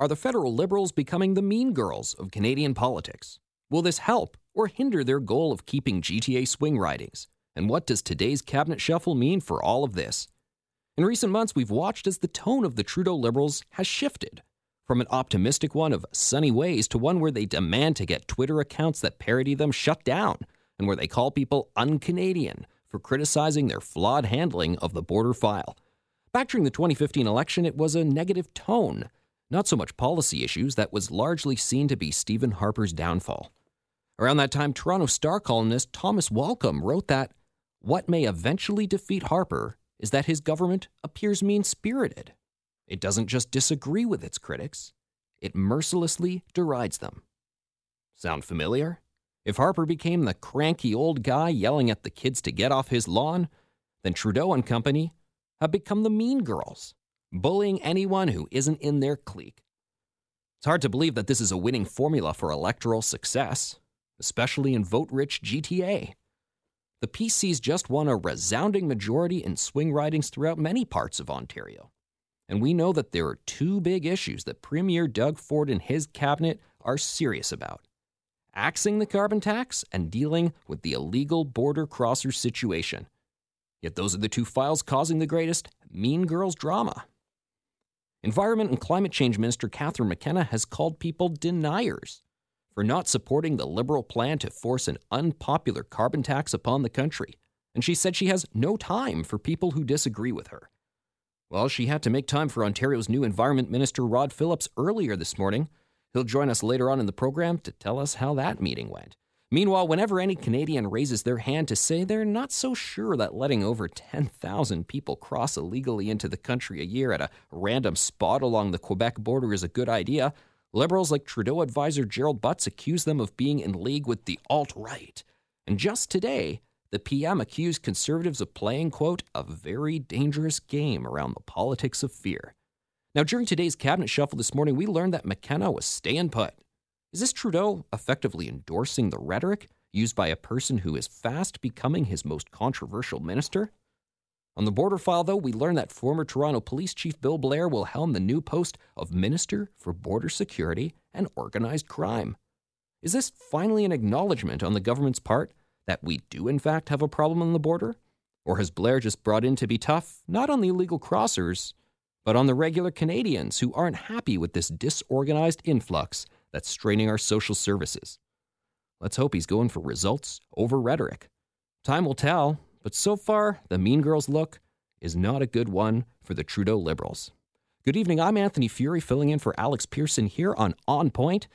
Are the federal Liberals becoming the mean girls of Canadian politics? Will this help or hinder their goal of keeping GTA swing ridings? And what does today's cabinet shuffle mean for all of this? In recent months, we've watched as the tone of the Trudeau Liberals has shifted from an optimistic one of sunny ways to one where they demand to get Twitter accounts that parody them shut down and where they call people un Canadian for criticizing their flawed handling of the border file. Back during the 2015 election, it was a negative tone, not so much policy issues, that was largely seen to be Stephen Harper's downfall. Around that time, Toronto Star columnist Thomas Walkom wrote that what may eventually defeat Harper is that his government appears mean spirited. It doesn't just disagree with its critics, it mercilessly derides them. Sound familiar? If Harper became the cranky old guy yelling at the kids to get off his lawn, then Trudeau and company have become the mean girls, bullying anyone who isn't in their clique. It's hard to believe that this is a winning formula for electoral success, especially in vote rich GTA. The PCs just won a resounding majority in swing ridings throughout many parts of Ontario. And we know that there are two big issues that Premier Doug Ford and his cabinet are serious about axing the carbon tax and dealing with the illegal border crosser situation. Yet those are the two files causing the greatest Mean Girls drama. Environment and Climate Change Minister Catherine McKenna has called people deniers for not supporting the Liberal plan to force an unpopular carbon tax upon the country, and she said she has no time for people who disagree with her. Well, she had to make time for Ontario's new Environment Minister Rod Phillips earlier this morning He'll join us later on in the program to tell us how that meeting went. Meanwhile, whenever any Canadian raises their hand to say they're not so sure that letting over 10,000 people cross illegally into the country a year at a random spot along the Quebec border is a good idea, liberals like Trudeau advisor Gerald Butts accuse them of being in league with the alt right. And just today, the PM accused conservatives of playing, quote, a very dangerous game around the politics of fear. Now, during today's cabinet shuffle this morning, we learned that McKenna was staying put. Is this Trudeau effectively endorsing the rhetoric used by a person who is fast becoming his most controversial minister? On the border file, though, we learn that former Toronto Police Chief Bill Blair will helm the new post of Minister for Border Security and Organized Crime. Is this finally an acknowledgement on the government's part that we do, in fact, have a problem on the border? Or has Blair just brought in to be tough, not on the illegal crossers, but on the regular Canadians who aren't happy with this disorganized influx that's straining our social services. Let's hope he's going for results over rhetoric. Time will tell, but so far, the Mean Girls look is not a good one for the Trudeau Liberals. Good evening, I'm Anthony Furey filling in for Alex Pierson here on On Point.